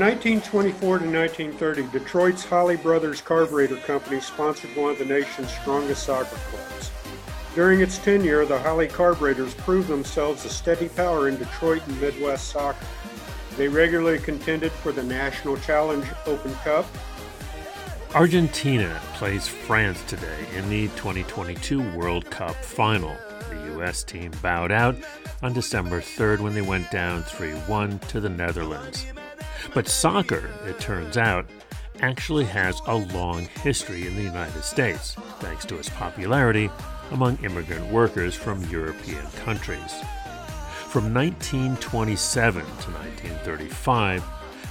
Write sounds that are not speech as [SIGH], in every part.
From 1924 to 1930, Detroit's Holley Brothers Carburetor Company sponsored one of the nation's strongest soccer clubs. During its tenure, the Holley Carburetors proved themselves a steady power in Detroit and Midwest soccer. They regularly contended for the National Challenge Open Cup. Argentina plays France today in the 2022 World Cup final. The U.S. team bowed out on December 3rd when they went down 3 1 to the Netherlands. But soccer, it turns out, actually has a long history in the United States, thanks to its popularity among immigrant workers from European countries. From 1927 to 1935,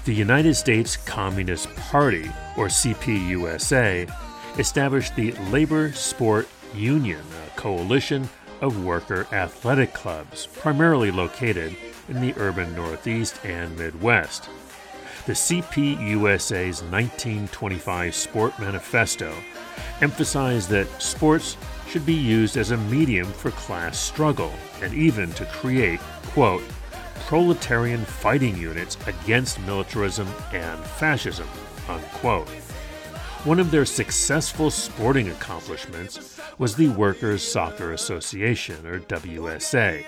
the United States Communist Party, or CPUSA, established the Labor Sport Union, a coalition of worker athletic clubs, primarily located in the urban Northeast and Midwest. The CPUSA's 1925 Sport Manifesto emphasized that sports should be used as a medium for class struggle and even to create, quote, proletarian fighting units against militarism and fascism, unquote. One of their successful sporting accomplishments was the Workers' Soccer Association, or WSA,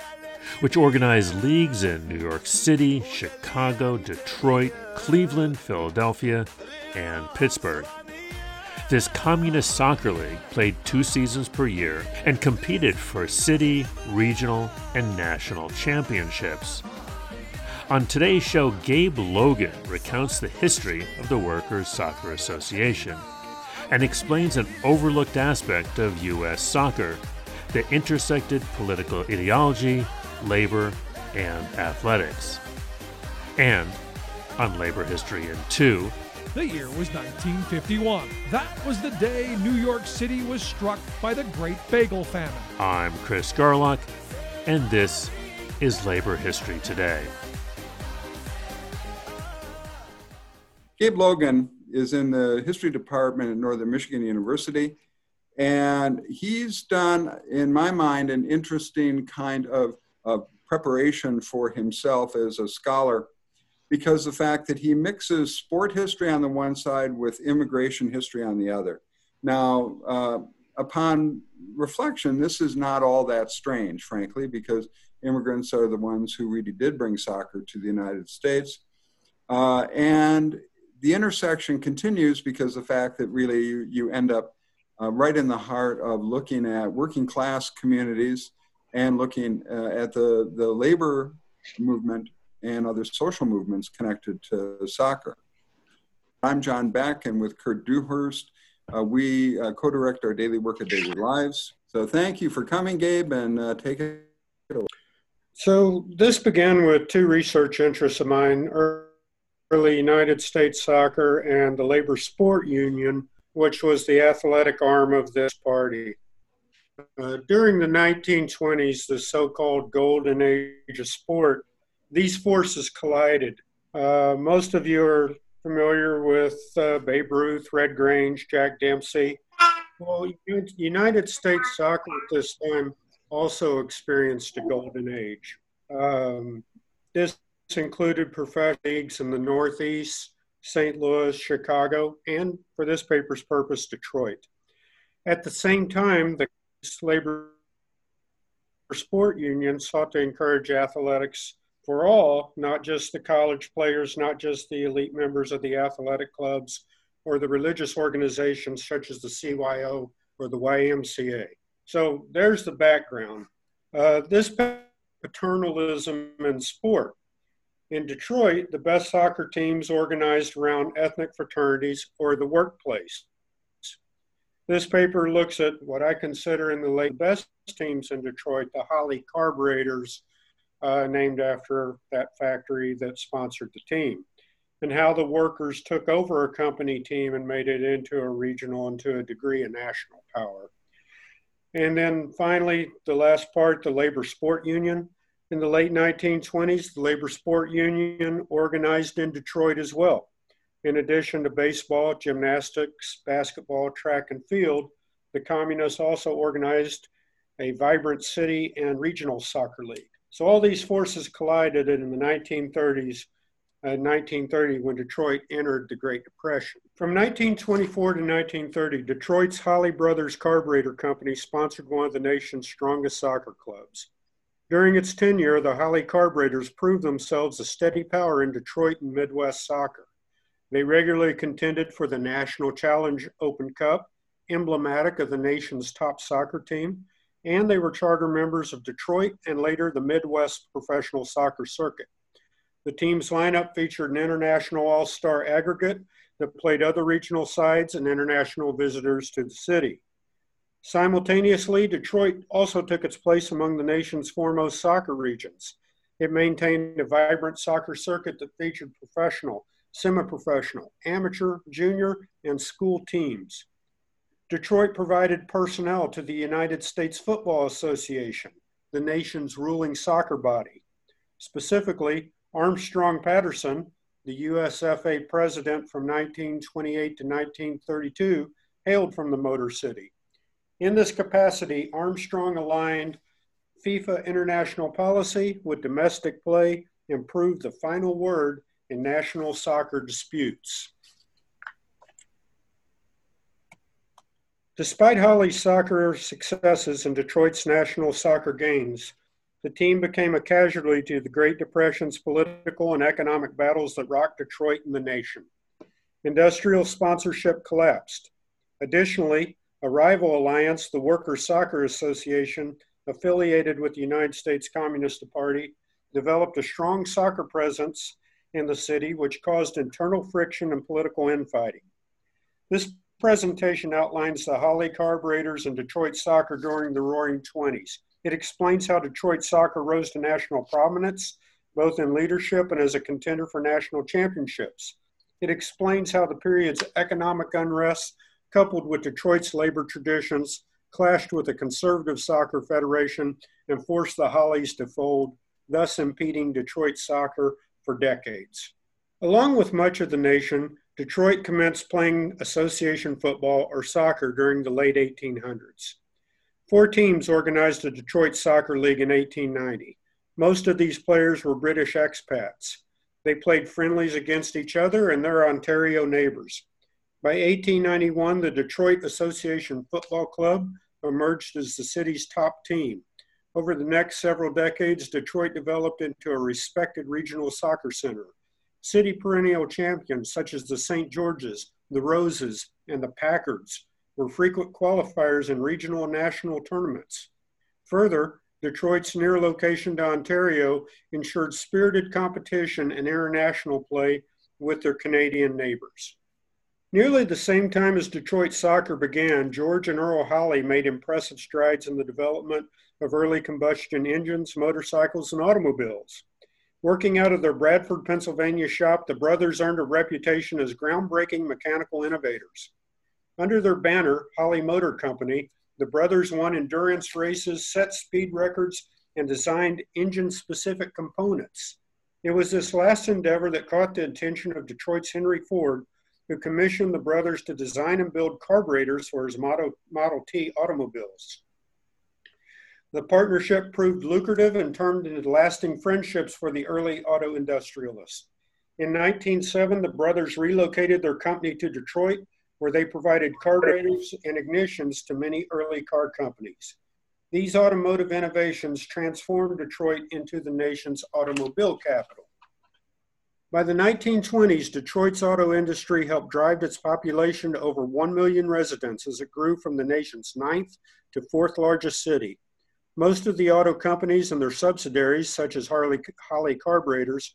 which organized leagues in New York City, Chicago, Detroit, Cleveland, Philadelphia, and Pittsburgh. This communist soccer league played two seasons per year and competed for city, regional, and national championships. On today's show, Gabe Logan recounts the history of the Workers' Soccer Association and explains an overlooked aspect of U.S. soccer that intersected political ideology, labor, and athletics. And on Labor History in 2, the year was 1951. That was the day New York City was struck by the Great Bagel Famine. I'm Chris Garlock, and this is Labor History Today. Gabe Logan is in the history department at Northern Michigan University. And he's done, in my mind, an interesting kind of, of preparation for himself as a scholar because the fact that he mixes sport history on the one side with immigration history on the other. Now, uh, upon reflection, this is not all that strange, frankly, because immigrants are the ones who really did bring soccer to the United States. Uh, and the intersection continues because the fact that really you, you end up uh, right in the heart of looking at working class communities and looking uh, at the, the labor movement and other social movements connected to soccer. I'm John Beck, and with Kurt Dewhurst, uh, we uh, co direct our daily work at Daily Lives. So thank you for coming, Gabe, and uh, take it away. So, this began with two research interests of mine early United States soccer and the Labor Sport Union, which was the athletic arm of this party. Uh, during the 1920s, the so called golden age of sport, these forces collided. Uh, most of you are familiar with uh, Babe Ruth, Red Grange, Jack Dempsey. Well, United States soccer at this time also experienced a golden age. Um, this included professional leagues in the Northeast, St. Louis, Chicago, and for this paper's purpose, Detroit. At the same time, the labor sport union sought to encourage athletics for all, not just the college players, not just the elite members of the athletic clubs or the religious organizations such as the CYO or the YMCA. So there's the background. Uh, this paternalism in sport. In Detroit, the best soccer teams organized around ethnic fraternities or the workplace. This paper looks at what I consider in the late best teams in Detroit, the Holley Carburetors, uh, named after that factory that sponsored the team, and how the workers took over a company team and made it into a regional and to a degree a national power. And then finally, the last part, the labor sport union. In the late 1920s, the labor sport union organized in Detroit as well. In addition to baseball, gymnastics, basketball, track, and field, the communists also organized a vibrant city and regional soccer league. So all these forces collided, in the 1930s, in 1930 uh, when Detroit entered the Great Depression. From 1924 to 1930, Detroit's Holley Brothers Carburetor Company sponsored one of the nation's strongest soccer clubs. During its tenure, the Holley Carburetors proved themselves a steady power in Detroit and Midwest soccer. They regularly contended for the National Challenge Open Cup, emblematic of the nation's top soccer team, and they were charter members of Detroit and later the Midwest professional soccer circuit. The team's lineup featured an international all star aggregate that played other regional sides and international visitors to the city. Simultaneously, Detroit also took its place among the nation's foremost soccer regions. It maintained a vibrant soccer circuit that featured professional, semi professional, amateur, junior, and school teams. Detroit provided personnel to the United States Football Association, the nation's ruling soccer body. Specifically, Armstrong Patterson, the USFA president from 1928 to 1932, hailed from the Motor City. In this capacity, Armstrong aligned FIFA international policy with domestic play, improved the final word in national soccer disputes. Despite Holley's soccer successes and Detroit's national soccer gains, the team became a casualty to the Great Depression's political and economic battles that rocked Detroit and the nation. Industrial sponsorship collapsed. Additionally, a rival alliance, the Workers' Soccer Association, affiliated with the United States Communist Party, developed a strong soccer presence in the city, which caused internal friction and political infighting. This presentation outlines the Holley carburetors and Detroit soccer during the Roaring Twenties. It explains how Detroit soccer rose to national prominence, both in leadership and as a contender for national championships. It explains how the period's economic unrest coupled with Detroit's labor traditions, clashed with the Conservative Soccer Federation and forced the Hollies to fold, thus impeding Detroit soccer for decades. Along with much of the nation, Detroit commenced playing association football or soccer during the late 1800s. Four teams organized the Detroit Soccer League in 1890. Most of these players were British expats. They played friendlies against each other and their Ontario neighbors. By 1891, the Detroit Association Football Club emerged as the city's top team. Over the next several decades, Detroit developed into a respected regional soccer center. City perennial champions such as the St. George's, the Roses, and the Packards were frequent qualifiers in regional and national tournaments. Further, Detroit's near location to Ontario ensured spirited competition and international play with their Canadian neighbors. Nearly the same time as Detroit soccer began, George and Earl Holley made impressive strides in the development of early combustion engines, motorcycles, and automobiles. Working out of their Bradford, Pennsylvania shop, the brothers earned a reputation as groundbreaking mechanical innovators. Under their banner, Holley Motor Company, the brothers won endurance races, set speed records, and designed engine specific components. It was this last endeavor that caught the attention of Detroit's Henry Ford, who commissioned the brothers to design and build carburetors for his Model, Model T automobiles. The partnership proved lucrative and turned into lasting friendships for the early auto industrialists. In 1907, the brothers relocated their company to Detroit, where they provided carburetors and ignitions to many early car companies. These automotive innovations transformed Detroit into the nation's automobile capital. By the 1920s, Detroit's auto industry helped drive its population to over 1 million residents as it grew from the nation's ninth to fourth largest city. Most of the auto companies and their subsidiaries, such as Harley, Holley Carburetors,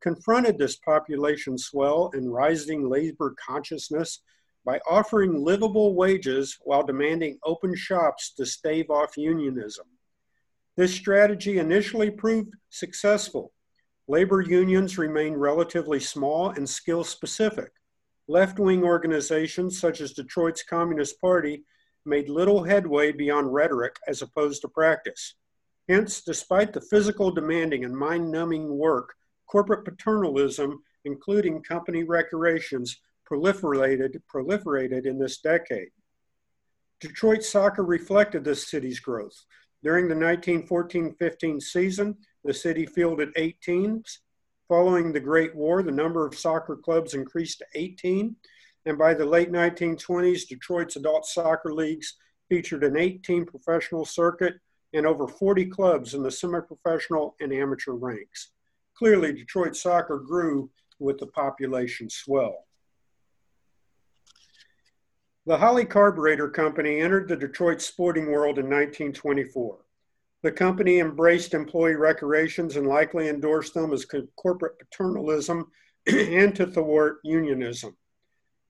confronted this population swell and rising labor consciousness by offering livable wages while demanding open shops to stave off unionism. This strategy initially proved successful Labor unions remained relatively small and skill specific. Left wing organizations such as Detroit's Communist Party made little headway beyond rhetoric as opposed to practice. Hence, despite the physical demanding and mind numbing work, corporate paternalism, including company recreations, proliferated, proliferated in this decade. Detroit soccer reflected this city's growth. During the 1914 15 season, the city fielded eight teams. Following the Great War, the number of soccer clubs increased to 18, and by the late 1920s, Detroit's adult soccer leagues featured an 18 professional circuit and over 40 clubs in the semi professional and amateur ranks. Clearly, Detroit soccer grew with the population swell. The Holley Carburetor Company entered the Detroit sporting world in 1924. The company embraced employee recreations and likely endorsed them as corporate paternalism [CLEARS THROAT] and to thwart unionism.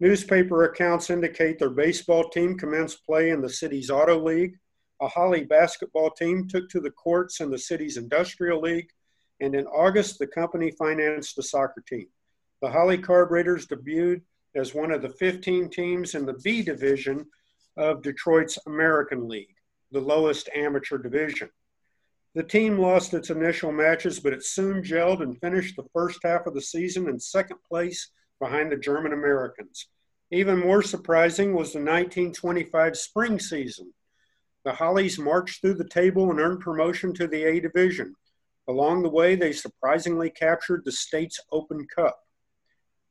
Newspaper accounts indicate their baseball team commenced play in the city's Auto League. A Holley basketball team took to the courts in the city's Industrial League. And in August, the company financed a soccer team. The Holley Carburetors debuted as one of the 15 teams in the B division of Detroit's American League, the lowest amateur division. The team lost its initial matches, but it soon gelled and finished the first half of the season in second place behind the German Americans. Even more surprising was the 1925 spring season. The Hollies marched through the table and earned promotion to the A division. Along the way, they surprisingly captured the state's Open Cup.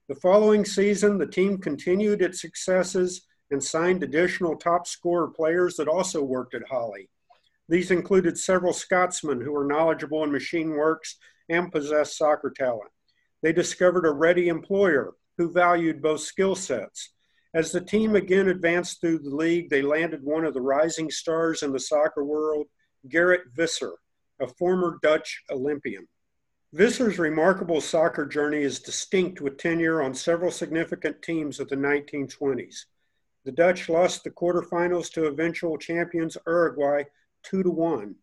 The following season, the team continued its successes and signed additional top scorer players that also worked at Holley. These included several Scotsmen who were knowledgeable in machine works and possessed soccer talent. They discovered a ready employer who valued both skill sets. As the team again advanced through the league, they landed one of the rising stars in the soccer world, Gerrit Visser, a former Dutch Olympian. Visser's remarkable soccer journey is distinct with tenure on several significant teams of the 1920s. The Dutch lost the quarterfinals to eventual champions Uruguay 2 to 1.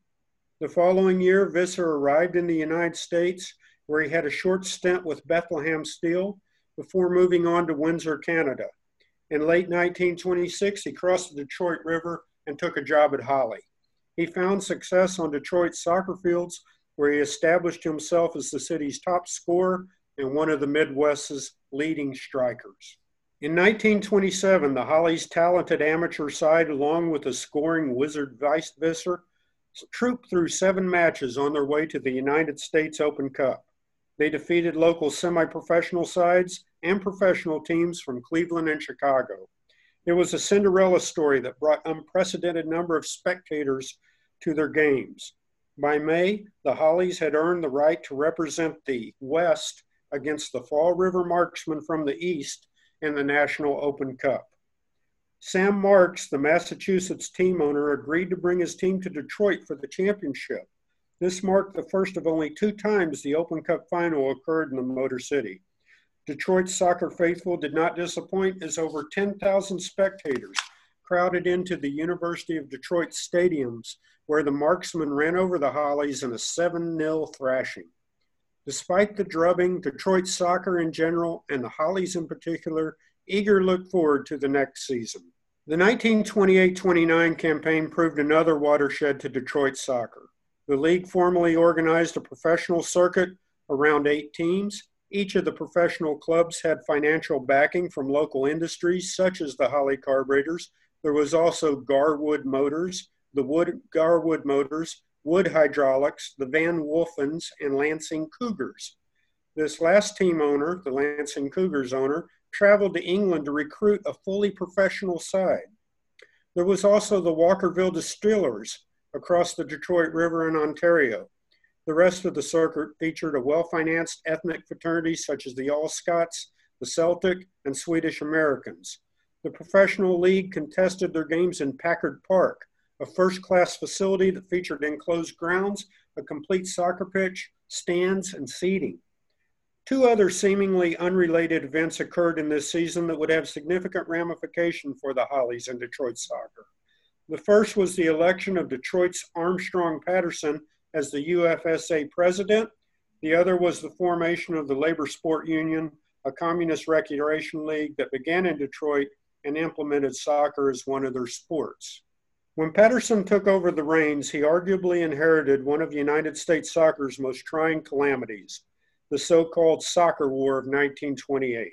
The following year, Visser arrived in the United States where he had a short stint with Bethlehem Steel before moving on to Windsor, Canada. In late 1926, he crossed the Detroit River and took a job at Holley. He found success on Detroit's soccer fields, where he established himself as the city's top scorer and one of the Midwest's leading strikers. In 1927, the Hollies' talented amateur side, along with the scoring wizard Vice Visser, trooped through seven matches on their way to the United States Open Cup. They defeated local semi professional sides and professional teams from Cleveland and Chicago. It was a Cinderella story that brought unprecedented number of spectators to their games. By May, the Hollies had earned the right to represent the West against the Fall River Marksmen from the East in the National Open Cup. Sam Marks, the Massachusetts team owner, agreed to bring his team to Detroit for the championship. This marked the first of only two times the Open Cup final occurred in the Motor City. Detroit's soccer faithful did not disappoint as over 10,000 spectators crowded into the University of Detroit stadiums where the marksmen ran over the Hollies in a 7 0 thrashing. Despite the drubbing, Detroit soccer in general and the Hollies in particular eager look forward to the next season. The 1928 29 campaign proved another watershed to Detroit soccer. The league formally organized a professional circuit around eight teams. Each of the professional clubs had financial backing from local industries such as the Holley Carburetors. There was also Garwood Motors, the Wood Garwood Motors, Wood Hydraulics, the Van Wolfens, and Lansing Cougars. This last team owner, the Lansing Cougars owner, traveled to England to recruit a fully professional side. There was also the Walkerville Distillers, across the Detroit River in Ontario. The rest of the circuit featured a well financed ethnic fraternity such as the All Scots, the Celtic, and Swedish Americans. The professional league contested their games in Packard Park, a first class facility that featured enclosed grounds, a complete soccer pitch, stands, and seating. Two other seemingly unrelated events occurred in this season that would have significant ramification for the Hollies and Detroit soccer. The first was the election of Detroit's Armstrong Patterson as the UFSA president. The other was the formation of the Labor Sport Union, a communist recreation league that began in Detroit and implemented soccer as one of their sports. When Patterson took over the reins, he arguably inherited one of United States soccer's most trying calamities, the so called Soccer War of 1928.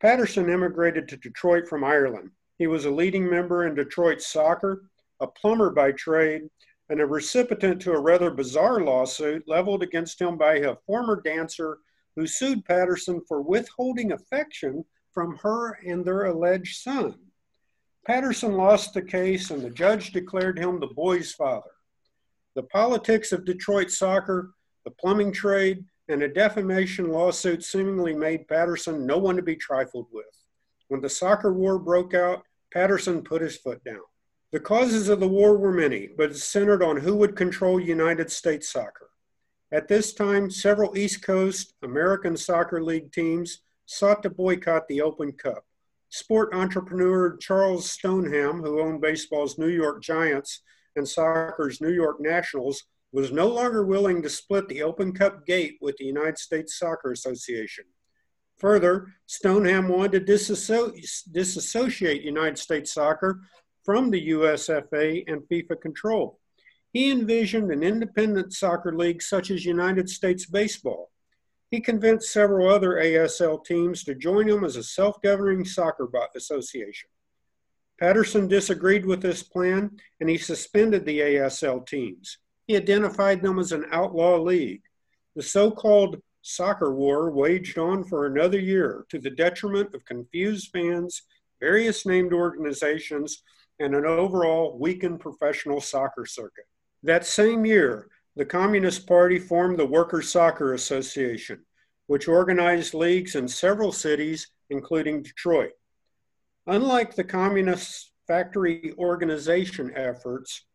Patterson immigrated to Detroit from Ireland he was a leading member in Detroit soccer, a plumber by trade, and a recipient to a rather bizarre lawsuit leveled against him by a former dancer who sued Patterson for withholding affection from her and their alleged son. Patterson lost the case, and the judge declared him the boy's father. The politics of Detroit soccer, the plumbing trade, and a defamation lawsuit seemingly made Patterson no one to be trifled with. When the soccer war broke out, Patterson put his foot down. The causes of the war were many, but it centered on who would control United States soccer. At this time, several East Coast American Soccer League teams sought to boycott the Open Cup. Sport entrepreneur Charles Stoneham, who owned baseball's New York Giants and soccer's New York Nationals, was no longer willing to split the Open Cup gate with the United States Soccer Association. Further, Stoneham wanted to disasso- disassociate United States soccer from the USFA and FIFA control. He envisioned an independent soccer league such as United States Baseball. He convinced several other ASL teams to join him as a self governing soccer association. Patterson disagreed with this plan and he suspended the ASL teams. He identified them as an outlaw league. The so called soccer war waged on for another year to the detriment of confused fans, various named organizations, and an overall weakened professional soccer circuit. That same year, the Communist Party formed the Workers' Soccer Association, which organized leagues in several cities, including Detroit. Unlike the Communist factory organization efforts,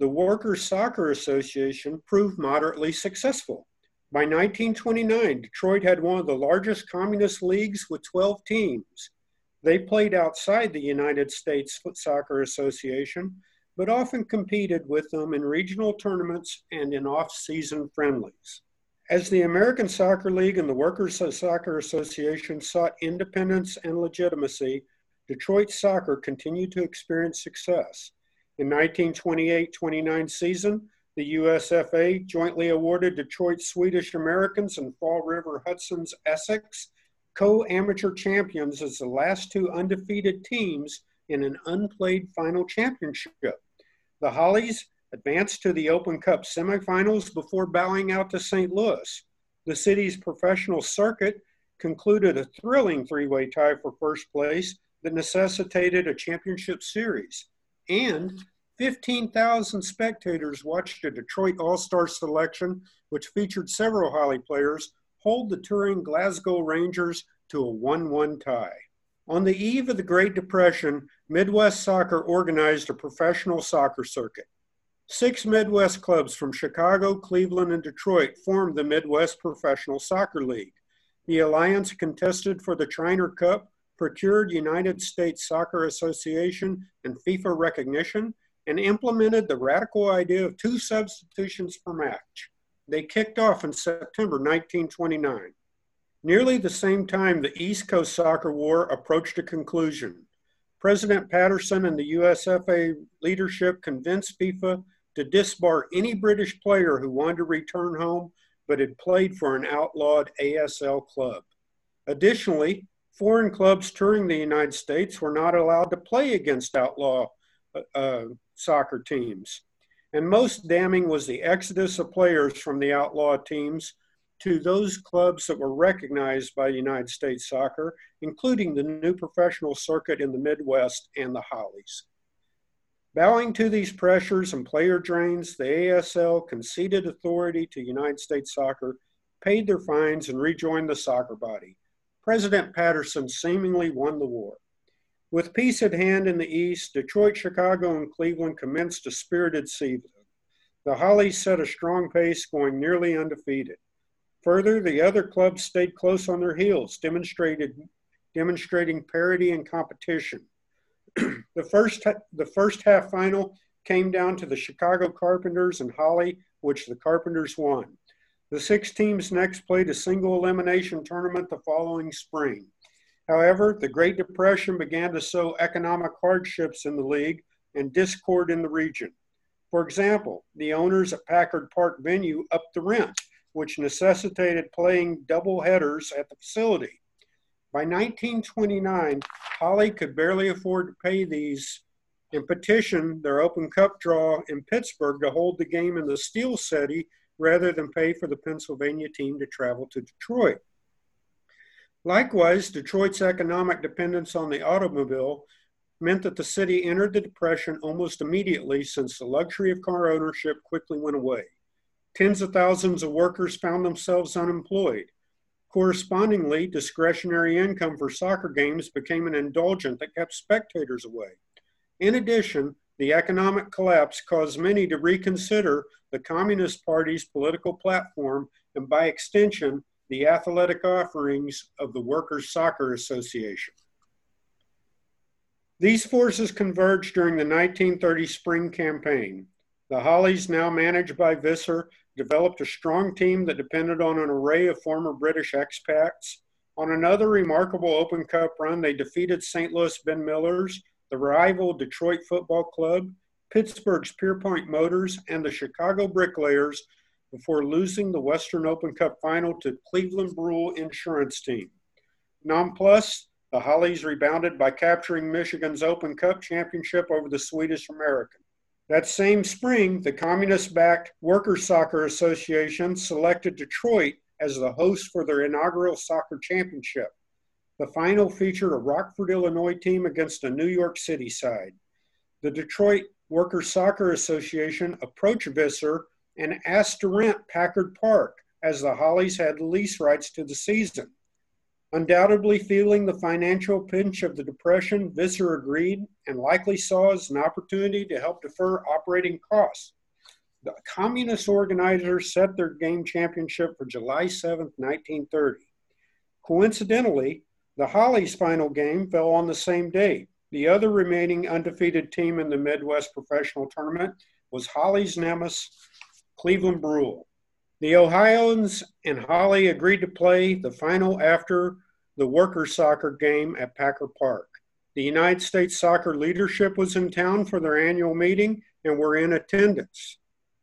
the Workers' Soccer Association proved moderately successful. By 1929, Detroit had one of the largest communist leagues with 12 teams. They played outside the United States Soccer Association, but often competed with them in regional tournaments and in off season friendlies. As the American Soccer League and the Workers' Soccer Association sought independence and legitimacy, Detroit soccer continued to experience success. In 1928 29 season, the USFA jointly awarded Detroit Swedish Americans and Fall River Hudson's Essex co amateur champions as the last two undefeated teams in an unplayed final championship. The Hollies advanced to the Open Cup semifinals before bowing out to St. Louis. The city's professional circuit concluded a thrilling three way tie for first place that necessitated a championship series. And 15,000 spectators watched a Detroit All Star selection, which featured several Holley players, hold the touring Glasgow Rangers to a 1 1 tie. On the eve of the Great Depression, Midwest Soccer organized a professional soccer circuit. Six Midwest clubs from Chicago, Cleveland, and Detroit formed the Midwest Professional Soccer League. The alliance contested for the Trainer Cup, procured United States Soccer Association and FIFA recognition, and implemented the radical idea of two substitutions per match. They kicked off in September 1929. Nearly the same time, the East Coast Soccer War approached a conclusion. President Patterson and the USFA leadership convinced FIFA to disbar any British player who wanted to return home but had played for an outlawed ASL club. Additionally, foreign clubs touring the United States were not allowed to play against outlaw uh, soccer teams. And most damning was the exodus of players from the outlaw teams to those clubs that were recognized by United States soccer, including the new professional circuit in the Midwest and the Hollies. Bowing to these pressures and player drains, the ASL conceded authority to United States soccer, paid their fines, and rejoined the soccer body. President Patterson seemingly won the war. With peace at hand in the East, Detroit, Chicago, and Cleveland commenced a spirited season. The Hollies set a strong pace, going nearly undefeated. Further, the other clubs stayed close on their heels, demonstrating parity and competition. [CLEARS THROAT] the, first, the first half final came down to the Chicago Carpenters and Holley, which the Carpenters won. The six teams next played a single elimination tournament the following spring. However, the Great Depression began to sow economic hardships in the league and discord in the region. For example, the owners at Packard Park venue upped the rent, which necessitated playing double headers at the facility. By 1929, Holley could barely afford to pay these and petitioned their Open Cup draw in Pittsburgh to hold the game in the Steel City rather than pay for the Pennsylvania team to travel to Detroit. Likewise, Detroit's economic dependence on the automobile meant that the city entered the Depression almost immediately since the luxury of car ownership quickly went away. Tens of thousands of workers found themselves unemployed. Correspondingly, discretionary income for soccer games became an indulgent that kept spectators away. In addition, the economic collapse caused many to reconsider the Communist Party's political platform and, by extension, the athletic offerings of the Workers' Soccer Association. These forces converged during the 1930 spring campaign. The Hollies, now managed by Visser, developed a strong team that depended on an array of former British expats. On another remarkable Open Cup run, they defeated St. Louis Ben Millers, the rival Detroit Football Club, Pittsburgh's Pierpoint Motors, and the Chicago Bricklayers before losing the Western Open Cup final to Cleveland Bruell Insurance Team. Nonplus, the Hollies rebounded by capturing Michigan's Open Cup championship over the Swedish American. That same spring, the communist backed Workers' Soccer Association selected Detroit as the host for their inaugural soccer championship. The final featured a Rockford, Illinois team against a New York City side. The Detroit Workers' Soccer Association approached Visser and asked to rent Packard Park as the Hollies had lease rights to the season. Undoubtedly feeling the financial pinch of the Depression, Visser agreed and likely saw as an opportunity to help defer operating costs. The communist organizers set their game championship for July 7, 1930. Coincidentally, the Hollies' final game fell on the same day. The other remaining undefeated team in the Midwest Professional Tournament was Hollies' nemesis, Cleveland Bruell. The Ohioans and Holley agreed to play the final after the workers' soccer game at Packard Park. The United States soccer leadership was in town for their annual meeting and were in attendance.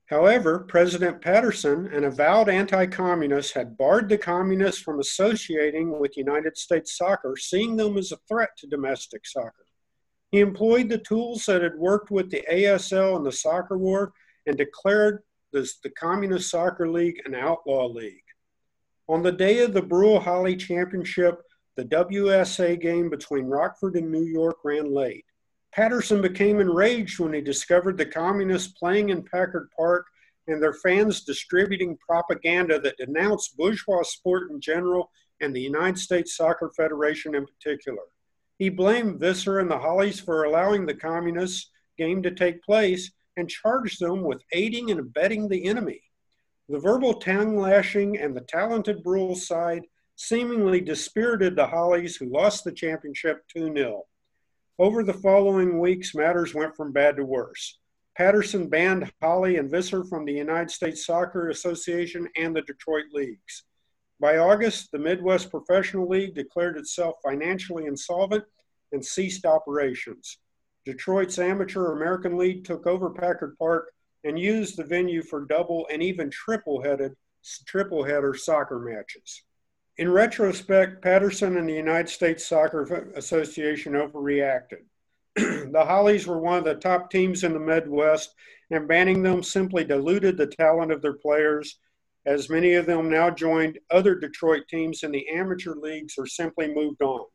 However, President Patterson, an avowed anti communist, had barred the communists from associating with United States soccer, seeing them as a threat to domestic soccer. He employed the tools that had worked with the ASL in the soccer war and declared this, the Communist Soccer League and outlaw league. On the day of the Bruell Holley Championship, the WSA game between Rockford and New York ran late. Patterson became enraged when he discovered the communists playing in Packard Park and their fans distributing propaganda that denounced bourgeois sport in general and the United States Soccer Federation in particular. He blamed Visser and the Hollies for allowing the communist game to take place and charged them with aiding and abetting the enemy. The verbal tongue lashing and the talented Bruell side seemingly dispirited the Hollies, who lost the championship 2 0. Over the following weeks, matters went from bad to worse. Patterson banned Holley and Visser from the United States Soccer Association and the Detroit Leagues. By August, the Midwest Professional League declared itself financially insolvent and ceased operations. Detroit's Amateur American League took over Packard Park and used the venue for double and even triple headed triple header soccer matches. In retrospect, Patterson and the United States Soccer Association overreacted. [CLEARS THROAT] the Hollies were one of the top teams in the Midwest, and banning them simply diluted the talent of their players, as many of them now joined other Detroit teams in the amateur leagues or simply moved on.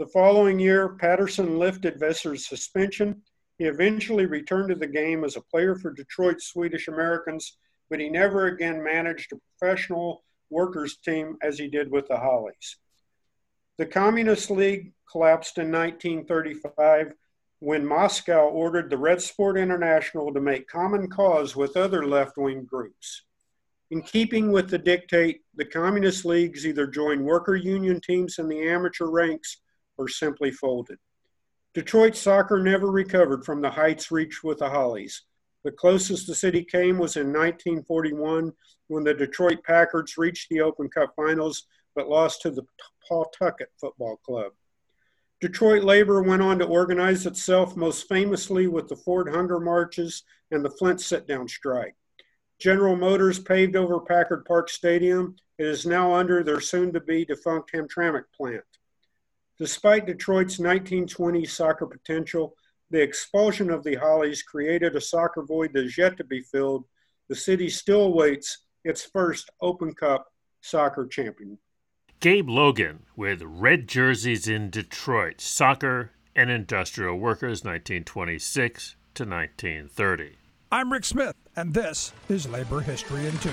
The following year, Patterson lifted Vesser's suspension. He eventually returned to the game as a player for Detroit Swedish Americans, but he never again managed a professional workers team as he did with the Hollies. The Communist League collapsed in 1935 when Moscow ordered the Red Sport International to make common cause with other left wing groups. In keeping with the dictate, the Communist Leagues either joined worker union teams in the amateur ranks or simply folded. Detroit soccer never recovered from the heights reached with the Hollies. The closest the city came was in 1941 when the Detroit Packards reached the Open Cup finals but lost to the Pawtucket Football Club. Detroit labor went on to organize itself most famously with the Ford Hunger Marches and the Flint Sit Down Strike. General Motors paved over Packard Park Stadium. It is now under their soon to be defunct Hamtramck plant. Despite Detroit's 1920 soccer potential, the expulsion of the Hollies created a soccer void that is yet to be filled. The city still awaits its first Open Cup soccer champion. Gabe Logan with Red Jerseys in Detroit, Soccer and Industrial Workers, 1926 to 1930. I'm Rick Smith, and this is Labor History in Two.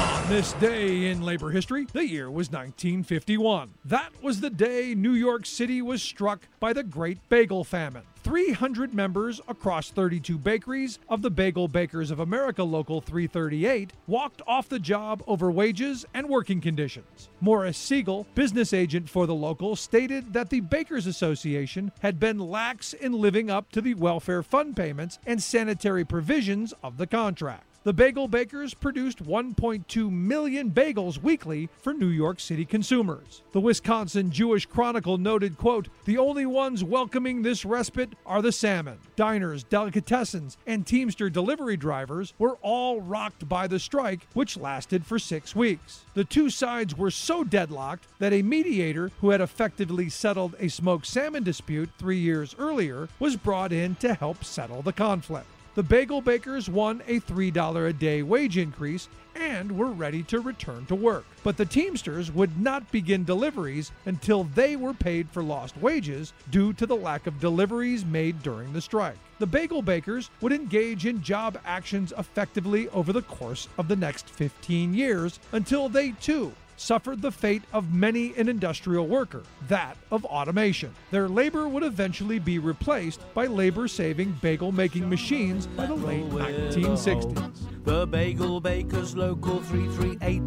On this day in labor history, the year was 1951. That was the day New York City was struck by the Great Bagel Famine. 300 members across 32 bakeries of the Bagel Bakers of America Local 338 walked off the job over wages and working conditions. Morris Siegel, business agent for the local, stated that the Bakers Association had been lax in living up to the welfare fund payments and sanitary provisions of the contract. The bagel bakers produced 1.2 million bagels weekly for New York City consumers. The Wisconsin Jewish Chronicle noted, quote, "The only ones welcoming this respite are the salmon. Diners, delicatessens, and Teamster delivery drivers were all rocked by the strike, which lasted for 6 weeks. The two sides were so deadlocked that a mediator who had effectively settled a smoked salmon dispute 3 years earlier was brought in to help settle the conflict." The bagel bakers won a $3 a day wage increase and were ready to return to work. But the Teamsters would not begin deliveries until they were paid for lost wages due to the lack of deliveries made during the strike. The bagel bakers would engage in job actions effectively over the course of the next 15 years until they too suffered the fate of many an industrial worker, that of automation. Their labor would eventually be replaced by labor saving bagel making machines by the late 1960s. The Bagel Bakers Local 338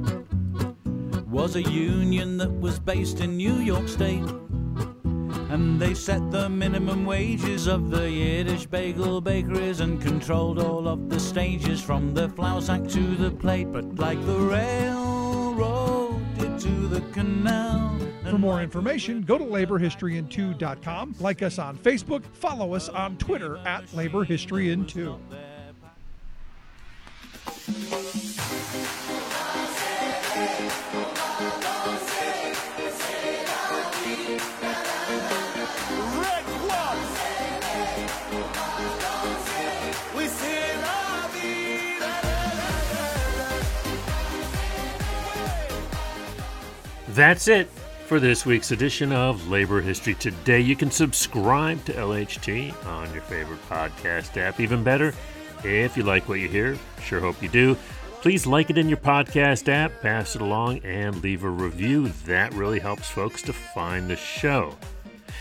was a union that was based in New York State. And they set the minimum wages of the Yiddish bagel bakeries and controlled all of the stages from the flour sack to the plate. But like the railroad, to the canal. For more information, go to laborhistoryin2.com, like us on Facebook, follow us on Twitter at laborhistoryin2. That's it for this week's edition of Labor History Today. You can subscribe to LHT on your favorite podcast app. Even better, if you like what you hear, sure hope you do. Please like it in your podcast app, pass it along, and leave a review. That really helps folks to find the show.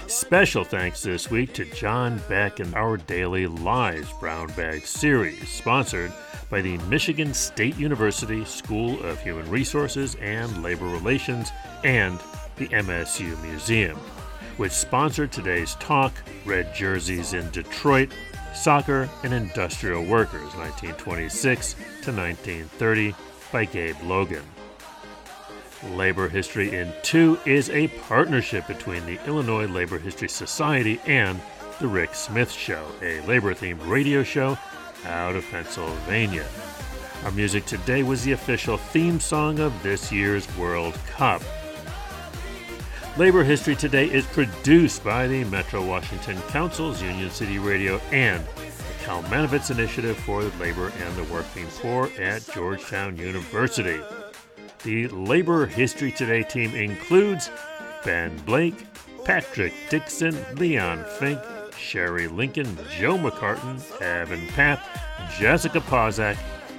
Special thanks this week to John Beck and our Daily Lives Brown Bag series, sponsored by the Michigan State University School of Human Resources and Labor Relations and the MSU Museum, which sponsored today's talk Red Jerseys in Detroit Soccer and Industrial Workers, 1926 to 1930, by Gabe Logan. Labor History in Two is a partnership between the Illinois Labor History Society and The Rick Smith Show, a labor themed radio show out of Pennsylvania. Our music today was the official theme song of this year's World Cup. Labor History Today is produced by the Metro Washington Council's Union City Radio and the Kalmanovitz Initiative for Labor and the Working Poor at Georgetown University. The Labor History Today team includes Ben Blake, Patrick Dixon, Leon Fink, Sherry Lincoln, Joe McCartin, Evan Papp, Jessica Pozak,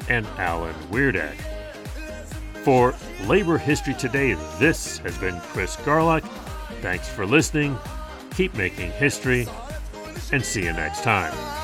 and Alan Wierdak. For Labor History Today, this has been Chris Garlock. Thanks for listening. Keep making history, and see you next time.